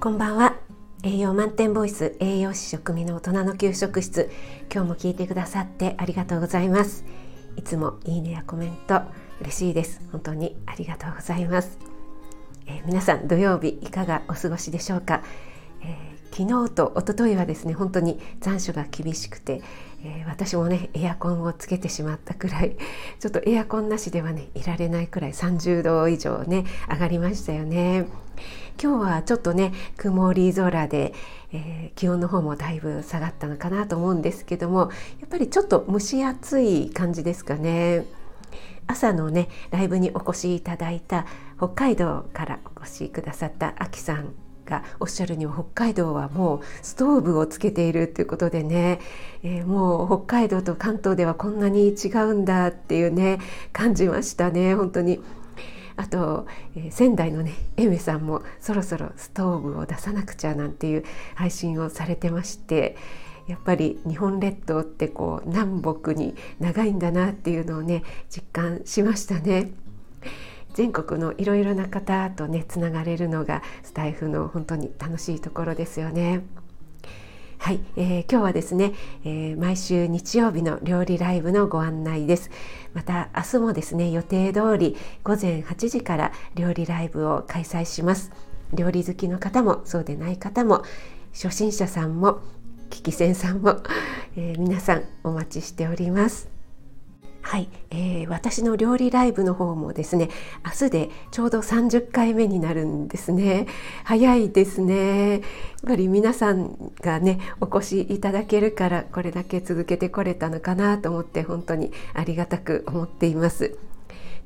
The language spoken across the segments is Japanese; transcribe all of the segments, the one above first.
こんばんは。栄養満点ボイス栄養士食味の大人の給食室。今日も聞いてくださってありがとうございます。いつもいいねやコメント嬉しいです。本当にありがとうございます、えー、皆さん土曜日いかがお過ごしでしょうか、えー、昨日と一昨日はですね本当に残暑が厳しくて、えー、私もねエアコンをつけてしまったくらい ちょっとエアコンなしではねいられないくらい30度以上ね上がりましたよね。今日はちょっとね曇り空で、えー、気温の方もだいぶ下がったのかなと思うんですけどもやっぱりちょっと蒸し暑い感じですかね朝のねライブにお越しいただいた北海道からお越しくださったあきさんがおっしゃるには北海道はもうストーブをつけているということでね、えー、もう北海道と関東ではこんなに違うんだっていうね感じましたね本当に。あと、えー、仙台のねエメさんもそろそろストーブを出さなくちゃなんていう配信をされてましてやっぱり日本列島ってこう南北に長いんだなっていうのをね実感しましたね。全国のいろいろな方とねつながれるのがスタイフの本当に楽しいところですよね。はい、えー、今日はですね、えー、毎週日曜日の料理ライブのご案内です。また明日もですね予定通り午前8時から料理ライブを開催します。料理好きの方もそうでない方も初心者さんも聞き戦さんも、えー、皆さんお待ちしております。はい、えー、私の料理ライブの方もですね明日でちょうど30回目になるんですね。早いですね。やっぱり皆さんがねお越しいただけるからこれだけ続けてこれたのかなと思って本当にありがたく思っています。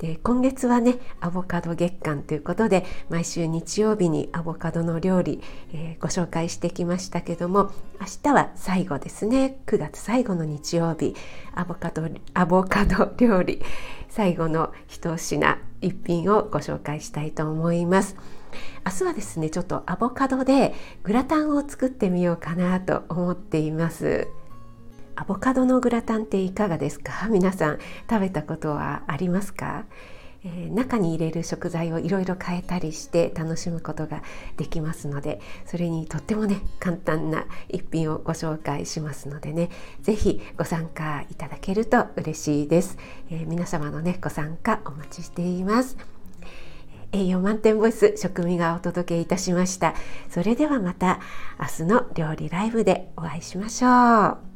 で今月はねアボカド月間ということで毎週日曜日にアボカドの料理、えー、ご紹介してきましたけども明日は最後ですね9月最後の日曜日アボカドアボカド料理最後の一品一品をご紹介したいと思います。明日はですねちょっとアボカドでグラタンを作ってみようかなと思っています。アボカドのグラタンっていかがですか？皆さん食べたことはありますか、えー、中に入れる食材をいろいろ変えたりして楽しむことができますのでそれにとってもね簡単な一品をご紹介しますのでね是非ご参加いただけると嬉しいです、えー、皆様のねご参加お待ちしています。栄養満点ボイス食味がお届けいたしました。それではまた明日の料理ライブでお会いしましょう。